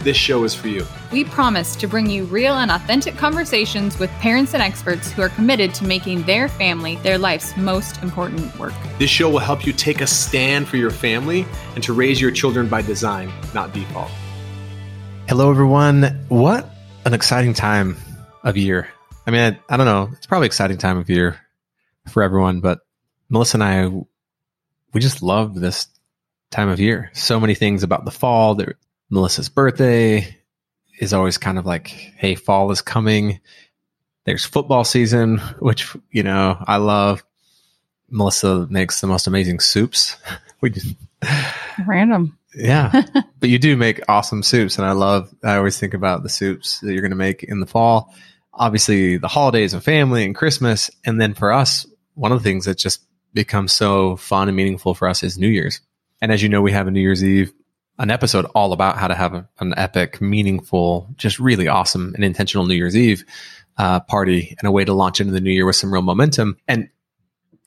this show is for you. We promise to bring you real and authentic conversations with parents and experts who are committed to making their family their life's most important work. This show will help you take a stand for your family and to raise your children by design, not default. Hello, everyone. What an exciting time of year. I mean, I, I don't know. It's probably exciting time of year for everyone, but Melissa and I, we just love this time of year. So many things about the fall. There, Melissa's birthday is always kind of like, hey, fall is coming. There's football season, which, you know, I love. Melissa makes the most amazing soups. we just, random. Yeah. but you do make awesome soups. And I love, I always think about the soups that you're going to make in the fall. Obviously, the holidays and family and Christmas. And then for us, one of the things that just becomes so fun and meaningful for us is New Year's. And as you know, we have a New Year's Eve, an episode all about how to have a, an epic, meaningful, just really awesome and intentional New Year's Eve uh, party and a way to launch into the new year with some real momentum. And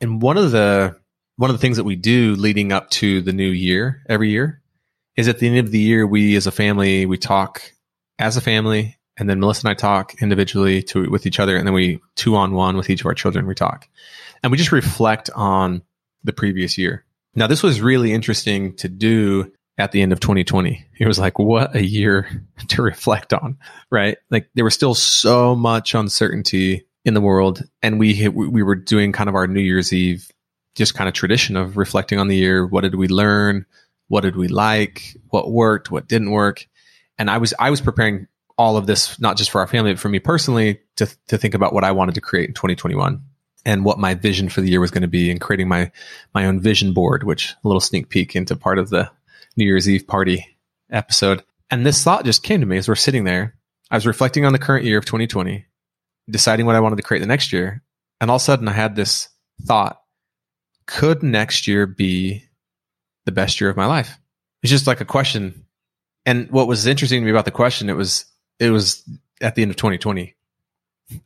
and one of the one of the things that we do leading up to the new year every year is at the end of the year we as a family we talk as a family and then Melissa and I talk individually to with each other and then we two on one with each of our children we talk and we just reflect on the previous year. Now, this was really interesting to do at the end of 2020. It was like, what a year to reflect on, right? Like there was still so much uncertainty in the world. And we, we were doing kind of our New Year's Eve, just kind of tradition of reflecting on the year. What did we learn? What did we like? What worked? What didn't work? And I was, I was preparing all of this, not just for our family, but for me personally to, to think about what I wanted to create in 2021 and what my vision for the year was going to be and creating my my own vision board which a little sneak peek into part of the new year's eve party episode. And this thought just came to me as we're sitting there. I was reflecting on the current year of 2020 deciding what i wanted to create the next year. And all of a sudden i had this thought could next year be the best year of my life? It's just like a question. And what was interesting to me about the question it was it was at the end of 2020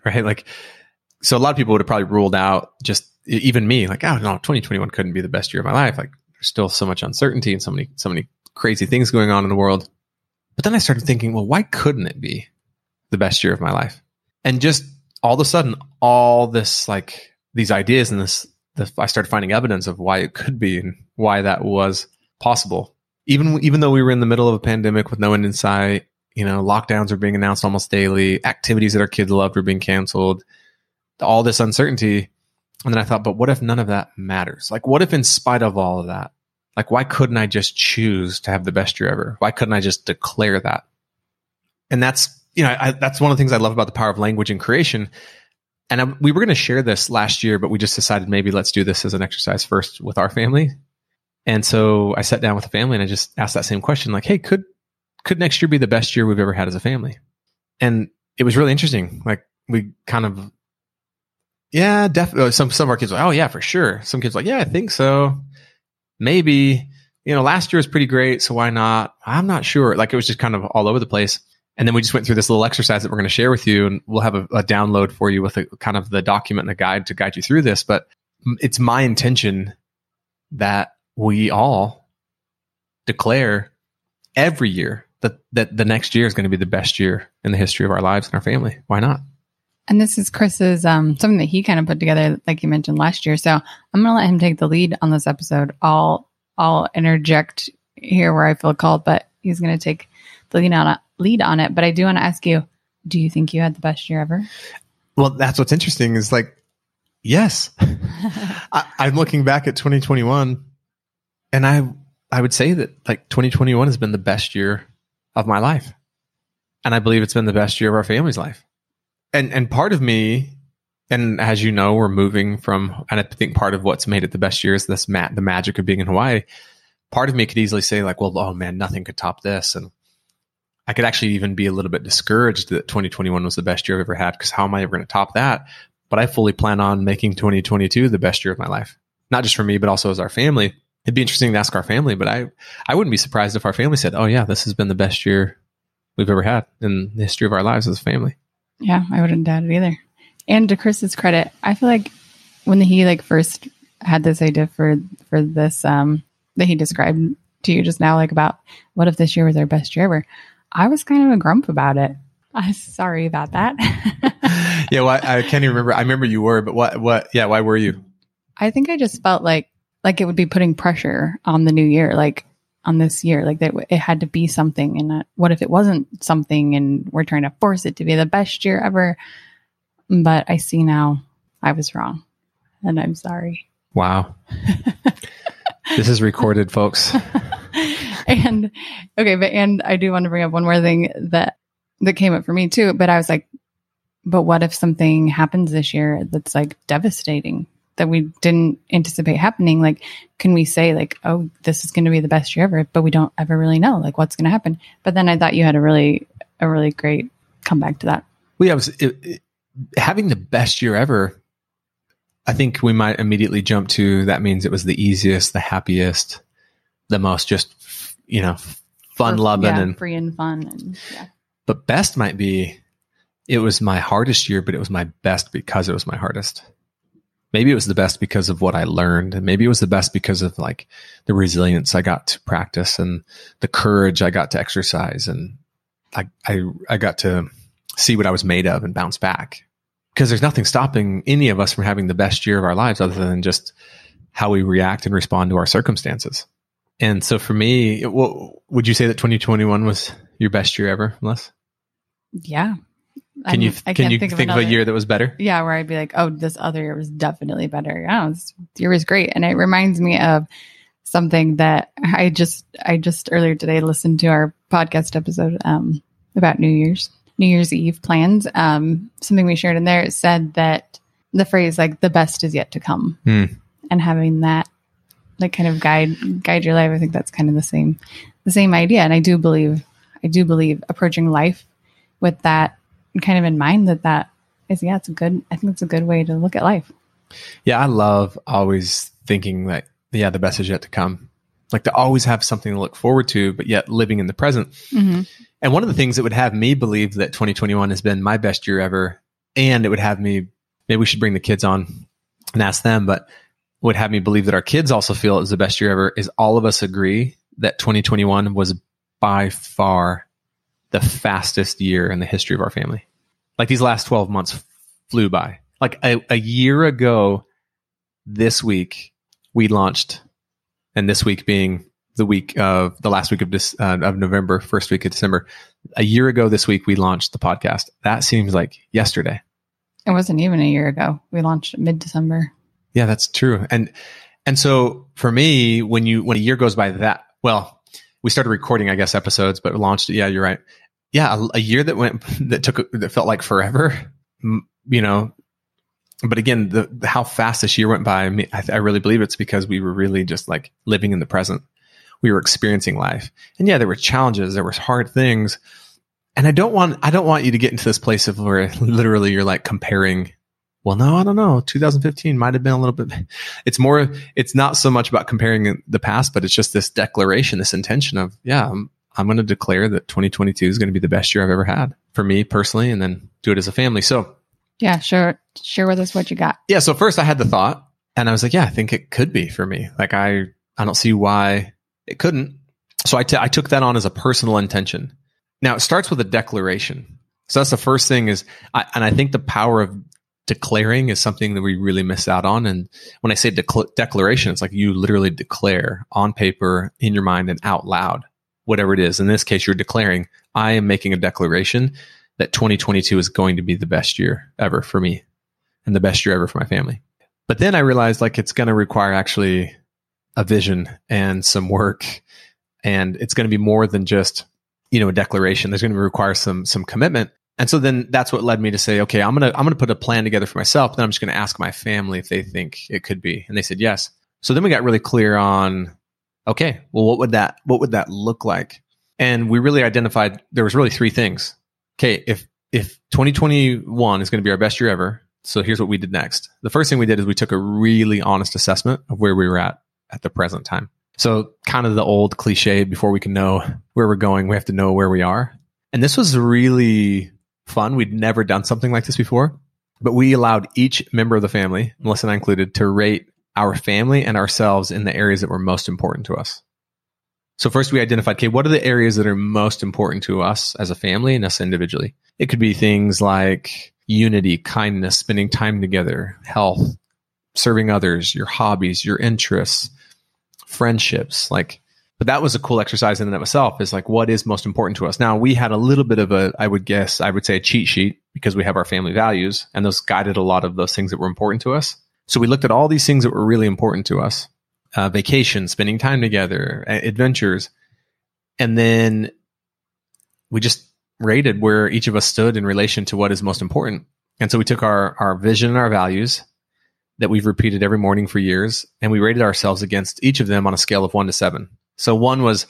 right? Like so a lot of people would have probably ruled out just even me, like, oh no, 2021 couldn't be the best year of my life. Like there's still so much uncertainty and so many, so many crazy things going on in the world. But then I started thinking, well, why couldn't it be the best year of my life? And just all of a sudden, all this like these ideas and this, the, I started finding evidence of why it could be and why that was possible. Even even though we were in the middle of a pandemic with no end in sight, you know, lockdowns were being announced almost daily, activities that our kids loved were being canceled all this uncertainty. And then I thought, but what if none of that matters? Like, what if in spite of all of that, like, why couldn't I just choose to have the best year ever? Why couldn't I just declare that? And that's, you know, I, that's one of the things I love about the power of language and creation. And I, we were going to share this last year, but we just decided maybe let's do this as an exercise first with our family. And so I sat down with the family and I just asked that same question, like, hey, could could next year be the best year we've ever had as a family? And it was really interesting. Like we kind of yeah, definitely. Uh, some some of our kids are like, oh yeah, for sure. Some kids are like, yeah, I think so. Maybe. You know, last year was pretty great, so why not? I'm not sure. Like it was just kind of all over the place. And then we just went through this little exercise that we're going to share with you, and we'll have a, a download for you with a kind of the document and a guide to guide you through this. But it's my intention that we all declare every year that that the next year is going to be the best year in the history of our lives and our family. Why not? And this is Chris's um, something that he kind of put together, like you mentioned last year. So I'm going to let him take the lead on this episode. I'll I'll interject here where I feel called, but he's going to take the lead on it, lead on it. But I do want to ask you: Do you think you had the best year ever? Well, that's what's interesting. Is like, yes, I, I'm looking back at 2021, and I I would say that like 2021 has been the best year of my life, and I believe it's been the best year of our family's life and and part of me and as you know we're moving from and i think part of what's made it the best year is this mat the magic of being in hawaii part of me could easily say like well oh man nothing could top this and I could actually even be a little bit discouraged that 2021 was the best year I've ever had because how am I ever going to top that? But I fully plan on making 2022 the best year of my life, not just for me, but also as our family. It'd be interesting to ask our family, but I, I wouldn't be surprised if our family said, "Oh yeah, this has been the best year we've ever had in the history of our lives as a family." Yeah, I wouldn't doubt it either. And to Chris's credit, I feel like when he like first had this idea for for this um that he described to you just now, like about what if this year was our best year ever, I was kind of a grump about it. I'm sorry about that. yeah, well, I, I can't even remember. I remember you were, but what? What? Yeah, why were you? I think I just felt like like it would be putting pressure on the new year, like on this year, like that it had to be something. And what if it wasn't something? And we're trying to force it to be the best year ever. But I see now I was wrong, and I'm sorry. Wow. this is recorded, folks. and okay, but and I do want to bring up one more thing that that came up for me too. But I was like, but what if something happens this year that's like devastating that we didn't anticipate happening? Like, can we say like, oh, this is going to be the best year ever, but we don't ever really know like what's going to happen? But then I thought you had a really a really great comeback to that. Well, yeah, was, it, it, having the best year ever. I think we might immediately jump to that means it was the easiest, the happiest, the most just you know fun loving yeah, and free and fun. And, yeah. But best might be it was my hardest year, but it was my best because it was my hardest. Maybe it was the best because of what I learned, and maybe it was the best because of like the resilience I got to practice and the courage I got to exercise, and I I, I got to see what I was made of and bounce back. Because there's nothing stopping any of us from having the best year of our lives other than just how we react and respond to our circumstances. And so for me, what, would you say that 2021 was your best year ever, Les? Yeah. Can you I can you think, think of, of, a year that was better? Yeah, where I'd be like, oh, this other year was definitely better. Yeah, this year was great, and it reminds me of something that I just I just earlier today listened to our podcast episode um, about New Year's New Year's Eve plans. Um, something we shared in there it said that the phrase like the best is yet to come, mm. and having that like kind of guide guide your life. I think that's kind of the same the same idea. And I do believe I do believe approaching life with that kind of in mind that that is yeah, it's a good I think it's a good way to look at life. Yeah, I love always thinking that yeah, the best is yet to come. Like to always have something to look forward to, but yet living in the present. Mm-hmm. And one of the things that would have me believe that 2021 has been my best year ever, and it would have me maybe we should bring the kids on and ask them, but would have me believe that our kids also feel it was the best year ever is all of us agree that 2021 was by far the fastest year in the history of our family. Like these last 12 months flew by. Like a, a year ago this week, we launched, and this week being the week of the last week of this uh, of November, first week of December. A year ago this week, we launched the podcast. That seems like yesterday. It wasn't even a year ago. We launched mid December. Yeah, that's true. And and so for me, when you when a year goes by that, well, we started recording, I guess, episodes, but launched. Yeah, you're right. Yeah, a, a year that went that took that felt like forever. You know, but again, the, the how fast this year went by, I, I, I really believe it's because we were really just like living in the present. We were experiencing life, and yeah, there were challenges, there were hard things, and I don't want I don't want you to get into this place of where literally you're like comparing well, no, I don't know. 2015 might have been a little bit. It's more, it's not so much about comparing the past, but it's just this declaration, this intention of, yeah, I'm, I'm going to declare that 2022 is going to be the best year I've ever had for me personally, and then do it as a family. So, yeah, sure. Share with us what you got. Yeah. So first I had the thought and I was like, yeah, I think it could be for me. Like I, I don't see why it couldn't. So I, t- I took that on as a personal intention. Now it starts with a declaration. So that's the first thing is, I, and I think the power of declaring is something that we really miss out on. And when I say declaration, it's like you literally declare on paper, in your mind, and out loud, whatever it is. In this case, you're declaring, I am making a declaration that 2022 is going to be the best year ever for me and the best year ever for my family. But then I realized like it's going to require actually a vision and some work. And it's going to be more than just, you know, a declaration. There's going to require some, some commitment and so then that's what led me to say, okay, I'm to, I'm to put a plan together for myself. Then I'm just to ask my family if they think it could be. And they said yes. So then we got really clear on, okay, well, what would that, what would that look like? And we really identified there was really three things. Okay, if if 2021 is going to be our best year ever, so here's what we did next. The first thing we did is we took a really honest assessment of where we were at at the present time. So kind of the old cliche before we can know where we're going, we have to know where we are. And this was really fun. We'd never done something like this before, but we allowed each member of the family, Melissa and I included, to rate our family and ourselves in the areas that were most important to us. So first we identified, okay, what are the areas that are most important to us as a family and us individually? It could be things like unity, kindness, spending time together, health, serving others, your hobbies, your interests, friendships, like but that was a cool exercise in and of itself is like what is most important to us? Now we had a little bit of a i would guess i would say a cheat sheet because we have our family values and those guided a lot of those things that were important to us. So we looked at all these things that were really important to us uh, vacation spending time together adventures. And then we just rated where each of us stood in relation to what is most important. And so we took our our vision and our values that we've repeated every morning for years, and we rated ourselves against each of them on a scale of one to seven. So one was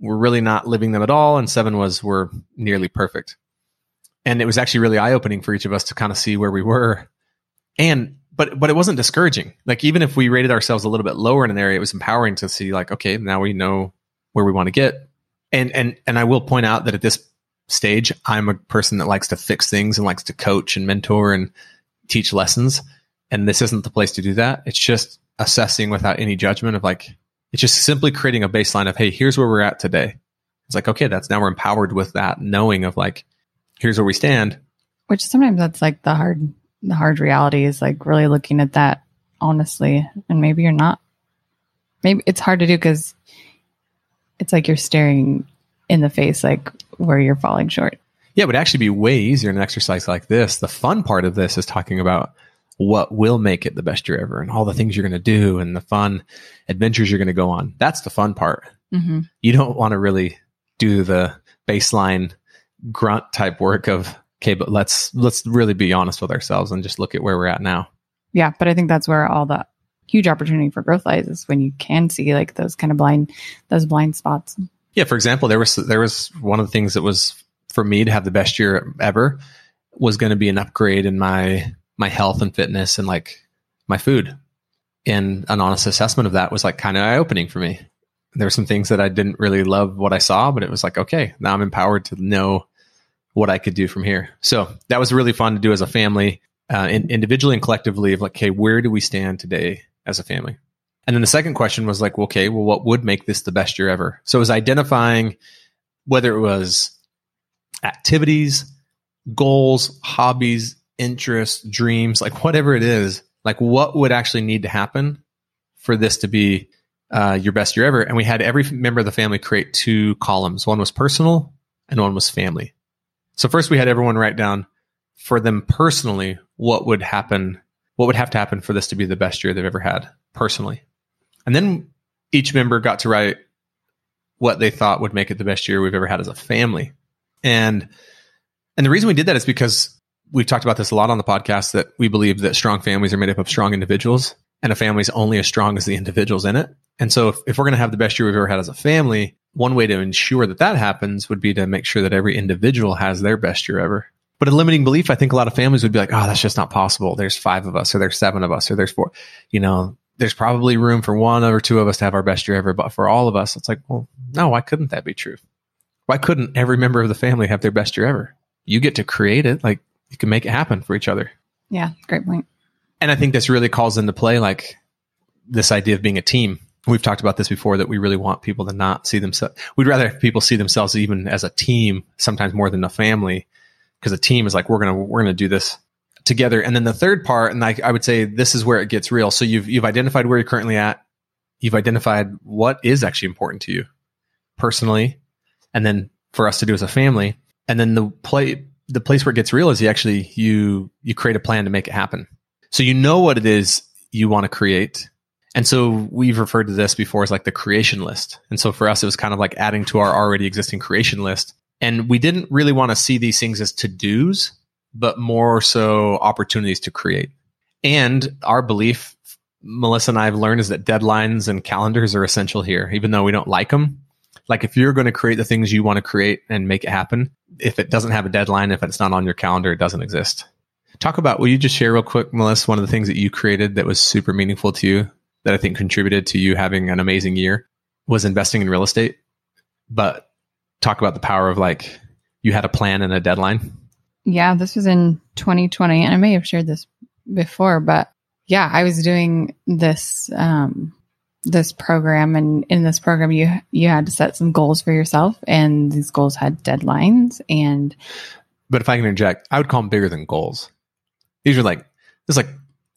we're really not living them at all, and seven was we're nearly perfect. And it was actually really eye opening for each of us to kind of see where we were. And but but it wasn't discouraging. Like even if we rated ourselves a little bit lower in an area, it was empowering to see like, okay, now we know where we want to get. And and and I will point out that at this stage, I'm a person that likes to fix things and likes to coach and mentor and teach lessons and this isn't the place to do that. It's just assessing without any judgment of like, it's just simply creating a baseline of, hey, here's where we're at today. It's like, okay, that's now we're empowered with that knowing of like, here's where we stand. Which sometimes that's like the hard, the hard reality is like really looking at that honestly. And maybe you're not, maybe it's hard to do because it's like you're staring in the face, like where you're falling short. Yeah, it would actually be way easier in an exercise like this. The fun part of this is talking about what will make it the best year ever and all the things you're going to do and the fun adventures you're going to go on. That's the fun part. Mm-hmm. You don't want to really do the baseline grunt type work of, okay, but let's, let's really be honest with ourselves and just look at where we're at now. Yeah. But I think that's where all the huge opportunity for growth lies is when you can see like those kind of blind, those blind spots. Yeah. For example, there was, there was one of the things that was for me to have the best year ever was going to be an upgrade in my my health and fitness and like my food. And an honest assessment of that was like kind of eye opening for me. There were some things that I didn't really love what I saw, but it was like, okay, now I'm empowered to know what I could do from here. So that was really fun to do as a family, uh, in, individually and collectively of like, okay, where do we stand today as a family? And then the second question was like, okay, well, what would make this the best year ever? So it was identifying whether it was activities, goals, hobbies, interests, dreams, like whatever it is, like what would actually need to happen for this to be uh, your best year ever? And we had every member of the family create two columns. One was personal and one was family. So first we had everyone write down for them personally what would happen, what would have to happen for this to be the best year they've ever had personally. And then each member got to write what they thought would make it the best year we've ever had as a family. And and the reason we did that is because we've talked about this a lot on the podcast that we believe that strong families are made up of strong individuals and a family is only as strong as the individuals in it. And so if, if we're going to have the best year we've ever had as a family, one way to ensure that that happens would be to make sure that every individual has their best year ever. But a limiting belief, I think a lot of families would be like, oh, that's just not possible. There's five of us or there's seven of us or there's four, you know, there's probably room for one or two of us to have our best year ever. But for all of us, it's like, well, no, why couldn't that be true? Why couldn't every member of the family have their best year ever? You get to create it. Like you can make it happen for each other. Yeah, great point. And I think this really calls into play like this idea of being a team. We've talked about this before that we really want people to not see themselves. We'd rather have people see themselves even as a team, sometimes more than a family, because a team is like we're gonna we're gonna do this together. And then the third part, and I, I would say this is where it gets real. So you've you've identified where you're currently at. You've identified what is actually important to you personally, and then for us to do as a family. And then the play the place where it gets real is you actually you you create a plan to make it happen. So you know what it is you want to create. And so we've referred to this before as like the creation list. And so for us it was kind of like adding to our already existing creation list. And we didn't really want to see these things as to-dos, but more so opportunities to create. And our belief Melissa and I have learned is that deadlines and calendars are essential here. Even though we don't like them, Like if you're going to create the things you want to create and make it happen, if it doesn't have a deadline, if it's not on your calendar, it doesn't exist. Talk about, will you just share real quick, Melissa, one of the things that you created that was super meaningful to you that I think contributed to you having an amazing year was investing in real estate. But talk about the power of like you had a plan and a deadline. Yeah, this was in 2020, and I may have shared this before, but yeah, I was doing this um, this program, and in this program, you you had to set some goals for yourself, and these goals had deadlines. And but if I can interject, I would call them bigger than goals. These are like it's like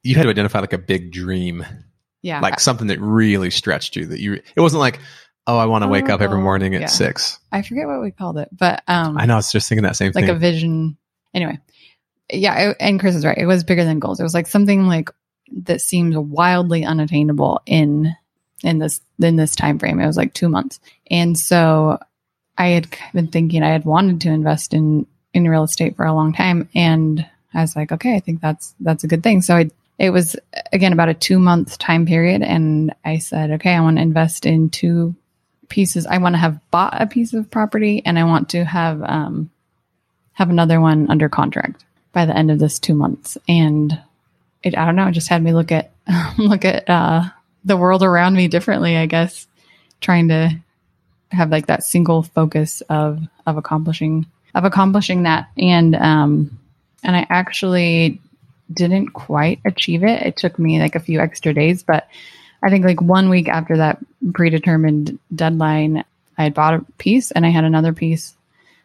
you had to identify like a big dream, yeah, like something that really stretched you. That you it wasn't like oh, I want to wake up every Oh, morning at yeah. six. I forget what we called it, but um, I know. I was just thinking that same thing like a vision. Anyway, yeah, it, and Chris is right. It was bigger than goals. It was like something like that seems wildly unattainable in in this in this time frame. It was like two months, and so I had been thinking I had wanted to invest in in real estate for a long time, and I was like, okay, I think that's that's a good thing. So I, it was again about a two month time period, and I said, okay, I want to invest in two pieces. I want to have bought a piece of property, and I want to have um, have another one under contract by the end of this two months. And I don't know, it just had me look at look at uh, the world around me differently. I guess trying to have like that single focus of of accomplishing of accomplishing that, and um, and I actually didn't quite achieve it. It took me like a few extra days, but I think like one week after that predetermined deadline, I had bought a piece and I had another piece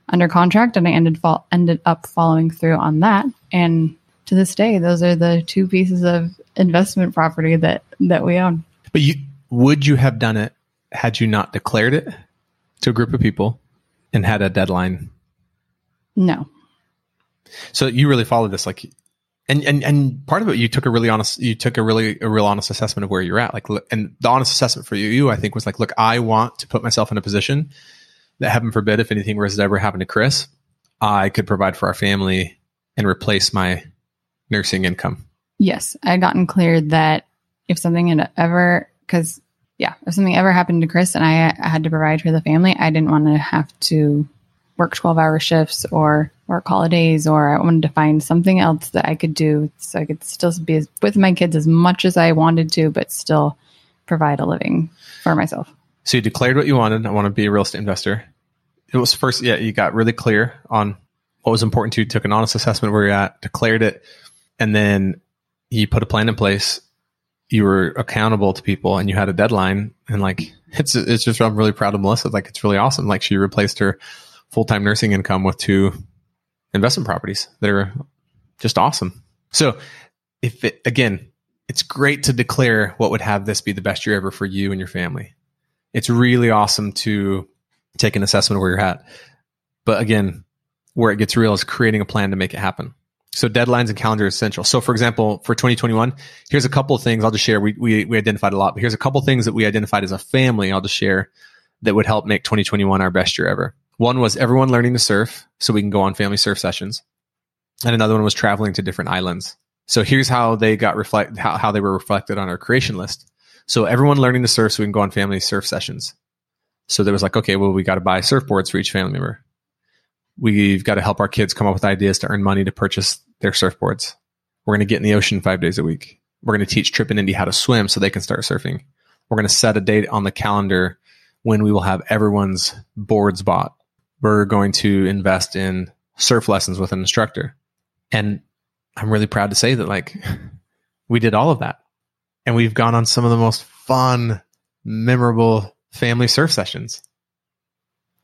under contract, and I ended fall ended up following through on that. And to this day, those are the two pieces of investment property that that we own. but you would you have done it had you not declared it to a group of people and had a deadline? No, So you really followed this, like, and and and part of it, you took a really honest, you took a really a real honest assessment of where you're at, like, and the honest assessment for you, you, I think, was like, look, I want to put myself in a position that, heaven forbid, if anything was to ever happen to Chris, I could provide for our family and replace my nursing income. yes, I had gotten clear that if something had ever because yeah, if something ever happened to Chris and I, I had to provide for the family, I didn't want to have to work 12 hour shifts or work holidays, or I wanted to find something else that I could do so I could still be with my kids as much as I wanted to, but still provide a living for myself. So you declared what you wanted. I want to be a real estate investor. It was first, yeah, you got really clear on what was important to you, took an honest assessment where you're at, declared it, and then you put a plan in place. You were accountable to people and you had a deadline. And like, it's, it's just, I'm really proud of Melissa. Like, it's really awesome. Like, she replaced her full time nursing income with two investment properties that are just awesome. So, if it, again, it's great to declare what would have this be the best year ever for you and your family it's really awesome to take an assessment of where you're at. But again, where it gets real is creating a plan to make it happen. So deadlines and calendar is essential. So for example, for 2021, here's a couple of things I'll just share. We, we, we identified a lot, but here's a couple of things that we identified as a family. I'll just share that would help make 2021 our best year ever. One was everyone learning to surf so we can go on family surf sessions. And another one was traveling to different islands. So here's how they got reflect, how, how they were reflected on our creation list. So everyone learning to surf so we can go on family surf sessions. So there was like, okay, well, we got to buy surfboards for each family member. We've got to help our kids come up with ideas to earn money to purchase their surfboards. We're going to get in the ocean five days a week. We're going to teach Trip and Indy how to swim so they can start surfing. We're going to set a date on the calendar when we will have everyone's boards bought. We're going to invest in surf lessons with an instructor. And I'm really proud to say that like we did all of that. And we've gone on some of the most fun, memorable family surf sessions.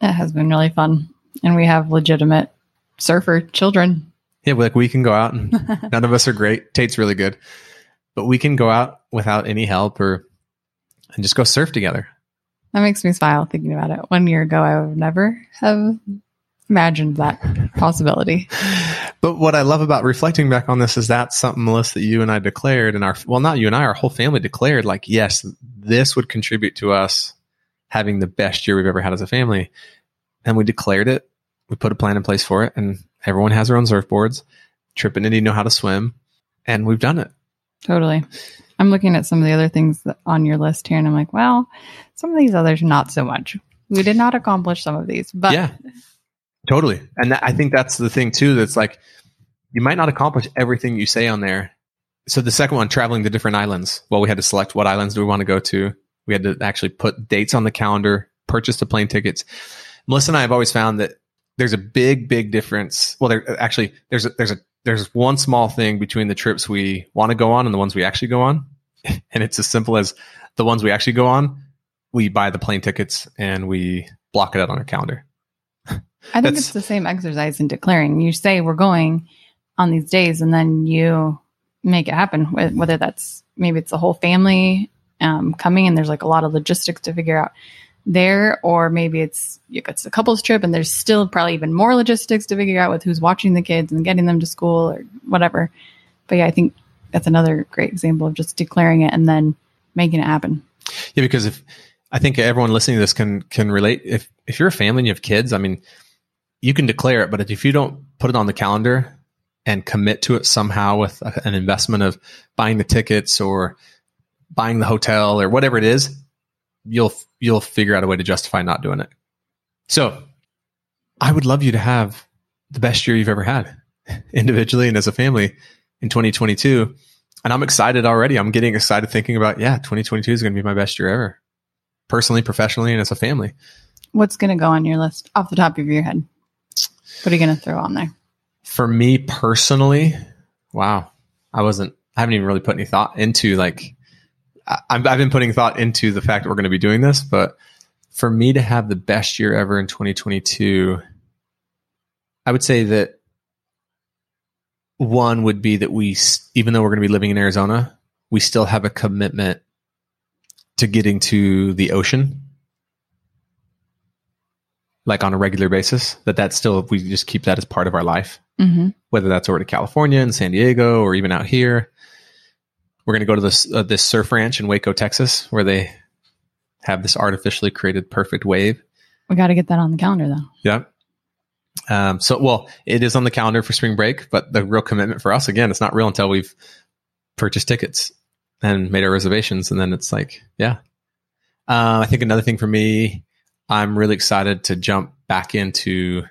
That has been really fun. And we have legitimate surfer children. Yeah, like we can go out and none of us are great. Tate's really good. But we can go out without any help or and just go surf together. That makes me smile thinking about it. One year ago, I would never have imagined that possibility. But what I love about reflecting back on this is that's something, Melissa, that you and I declared, and our well, not you and I, our whole family declared, like, yes, this would contribute to us having the best year we've ever had as a family. And we declared it. We put a plan in place for it, and everyone has their own surfboards. Trip and Indy know how to swim, and we've done it. Totally. I'm looking at some of the other things that on your list here, and I'm like, well, some of these others, not so much. We did not accomplish some of these, but yeah, totally. And that, I think that's the thing too. That's like you might not accomplish everything you say on there. So the second one, traveling to different islands. Well, we had to select what islands do we want to go to. We had to actually put dates on the calendar, purchase the plane tickets. Melissa and I have always found that there's a big, big difference. Well, there actually there's a, there's a there's one small thing between the trips we want to go on and the ones we actually go on, and it's as simple as the ones we actually go on. We buy the plane tickets and we block it out on our calendar. I think it's the same exercise in declaring. You say we're going on these days, and then you make it happen. Whether that's maybe it's the whole family um, coming, and there's like a lot of logistics to figure out there, or maybe it's it's a couples trip, and there's still probably even more logistics to figure out with who's watching the kids and getting them to school or whatever. But yeah, I think that's another great example of just declaring it and then making it happen. Yeah, because if I think everyone listening to this can can relate. If if you're a family and you have kids, I mean, you can declare it, but if you don't put it on the calendar and commit to it somehow with an investment of buying the tickets or buying the hotel or whatever it is, you'll you'll figure out a way to justify not doing it. So, I would love you to have the best year you've ever had individually and as a family in 2022. And I'm excited already. I'm getting excited thinking about, yeah, 2022 is going to be my best year ever, personally, professionally, and as a family. What's going to go on your list off the top of your head? What are you going to throw on there? For me personally, wow, I wasn't, I haven't even really put any thought into like, I, I've been putting thought into the fact that we're going to be doing this, but for me to have the best year ever in 2022, I would say that one would be that we, even though we're going to be living in Arizona, we still have a commitment to getting to the ocean like on a regular basis that that's still we just keep that as part of our life mm-hmm. whether that's over to california and san diego or even out here we're going to go to this uh, this surf ranch in waco texas where they have this artificially created perfect wave we got to get that on the calendar though yeah um, so well it is on the calendar for spring break but the real commitment for us again it's not real until we've purchased tickets and made our reservations and then it's like yeah uh, i think another thing for me I'm really excited to jump back into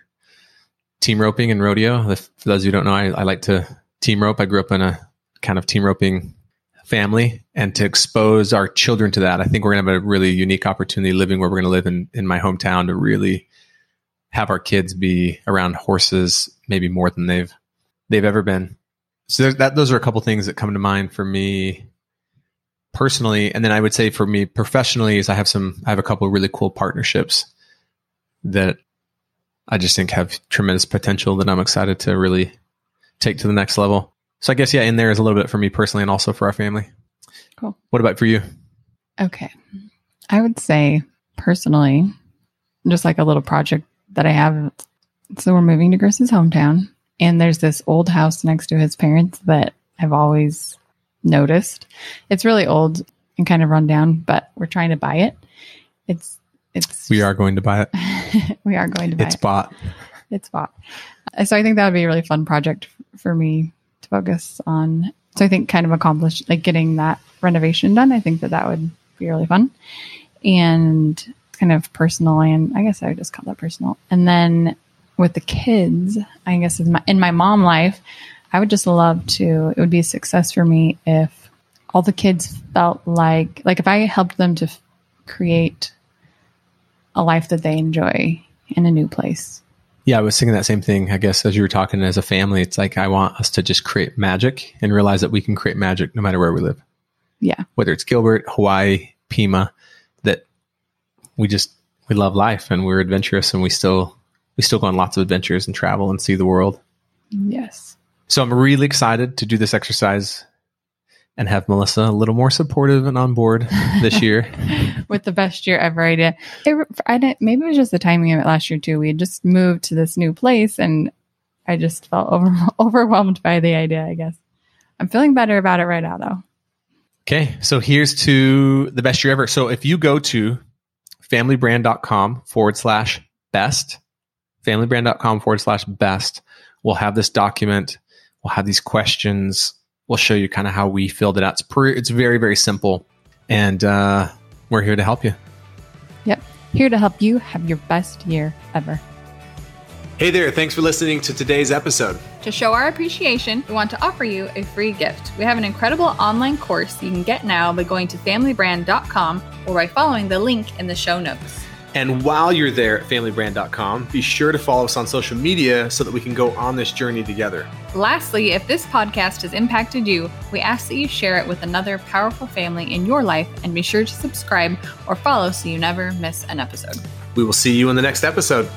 team roping and rodeo. For those who don't know, I, I like to team rope. I grew up in a kind of team roping family and to expose our children to that. I think we're going to have a really unique opportunity living where we're going to live in, in my hometown to really have our kids be around horses maybe more than they've, they've ever been. So that, those are a couple things that come to mind for me personally, and then I would say for me professionally, is I have some, I have a couple really cool partnerships that I just think have tremendous potential that I'm excited to really take to the next level. So I guess yeah, in there is a little bit for me personally, and also for our family. Cool. What about for you? Okay, I would say personally, just like a little project that I have. So we're moving to Chris's hometown, and there's this old house next to his parents that I've always noticed. It's really old and kind of run down, but we're trying to buy it. It's it's we are going to buy it. we are going to buy it's it. It's bought. It's bought. So I think that would be a really fun project for me to focus on. So I think kind of accomplished, like getting that renovation done. I think that that would be really fun and kind of personal. And I guess I would just call that personal. And then with the kids, I guess in my, in my mom life, I would just love to, it would be a success for me if all the kids felt like, like if I helped them to create a life that they enjoy in a new place. Yeah, I was thinking that same thing, I guess, as you were talking as a family. It's like, I want us to just create magic and realize that we can create magic no matter where we live. Yeah. Whether it's Gilbert, Hawaii, Pima, that we just, we love life and we're adventurous and we still, we still go on lots of adventures and travel and see the world. Yes. So I'm really excited to do this exercise and have Melissa a little more supportive and on board this year. With the best year ever idea. It, I didn't, maybe it was just the timing of it last year too. We had just moved to this new place and I just felt over, overwhelmed by the idea, I guess. I'm feeling better about it right now though. Okay. So here's to the best year ever. So if you go to familybrand.com forward slash best, familybrand.com forward slash best, we'll have this document We'll have these questions. We'll show you kind of how we filled it out. It's pre- it's very very simple, and uh, we're here to help you. Yep. here to help you have your best year ever. Hey there, thanks for listening to today's episode. To show our appreciation, we want to offer you a free gift. We have an incredible online course you can get now by going to familybrand.com or by following the link in the show notes. And while you're there at familybrand.com, be sure to follow us on social media so that we can go on this journey together. Lastly, if this podcast has impacted you, we ask that you share it with another powerful family in your life and be sure to subscribe or follow so you never miss an episode. We will see you in the next episode.